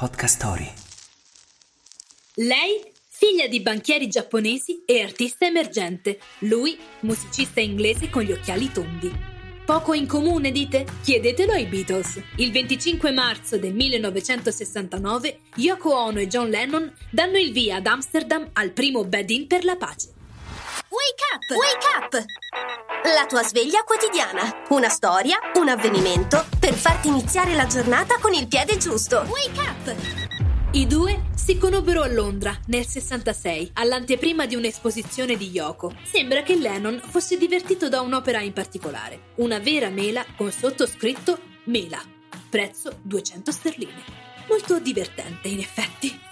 Podcast Story. Lei, figlia di banchieri giapponesi e artista emergente. Lui, musicista inglese con gli occhiali tondi. Poco in comune, dite? Chiedetelo ai Beatles. Il 25 marzo del 1969, Yoko Ono e John Lennon danno il via ad Amsterdam al primo bed-in per la pace. Wake up! Wake up! La tua sveglia quotidiana. Una storia, un avvenimento per farti iniziare la giornata con il piede giusto. Wake up! I due si conobbero a Londra nel 66, all'anteprima di un'esposizione di Yoko. Sembra che Lennon fosse divertito da un'opera in particolare, una vera mela con sottoscritto Mela, prezzo 200 sterline. Molto divertente, in effetti.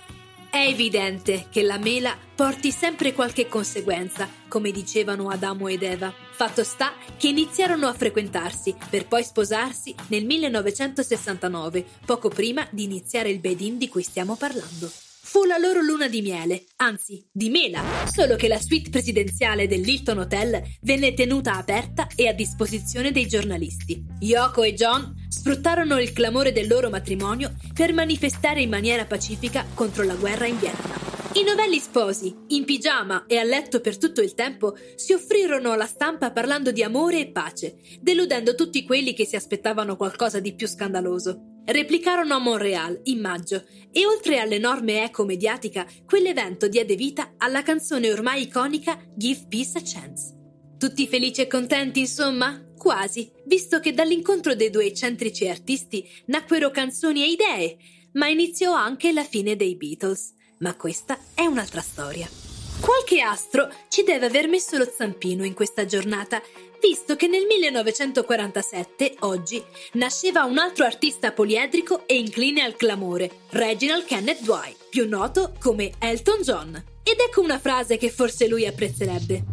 È evidente che la mela porti sempre qualche conseguenza, come dicevano Adamo ed Eva. Fatto sta che iniziarono a frequentarsi per poi sposarsi nel 1969, poco prima di iniziare il bed-in di cui stiamo parlando. Fu la loro luna di miele, anzi di mela, solo che la suite presidenziale dell'Hilton Hotel venne tenuta aperta e a disposizione dei giornalisti. Yoko e John sfruttarono il clamore del loro matrimonio per manifestare in maniera pacifica contro la guerra in Vietnam. I novelli sposi, in pigiama e a letto per tutto il tempo, si offrirono alla stampa parlando di amore e pace, deludendo tutti quelli che si aspettavano qualcosa di più scandaloso replicarono a Montreal in maggio e oltre all'enorme eco mediatica, quell'evento diede vita alla canzone ormai iconica Give Peace a Chance. Tutti felici e contenti, insomma? Quasi, visto che dall'incontro dei due eccentrici artisti nacquero canzoni e idee, ma iniziò anche la fine dei Beatles. Ma questa è un'altra storia. Qualche astro ci deve aver messo lo zampino in questa giornata, visto che nel 1947, oggi, nasceva un altro artista poliedrico e incline al clamore, Reginald Kenneth Dwight, più noto come Elton John. Ed ecco una frase che forse lui apprezzerebbe.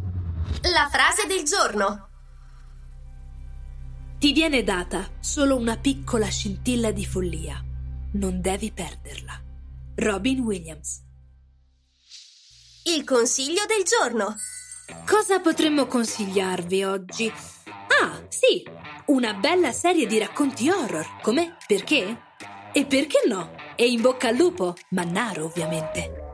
La frase del giorno. Ti viene data solo una piccola scintilla di follia. Non devi perderla. Robin Williams. Il consiglio del giorno. Cosa potremmo consigliarvi oggi? Ah, sì, una bella serie di racconti horror. Come? Perché? E perché no? E in bocca al lupo, Mannaro ovviamente.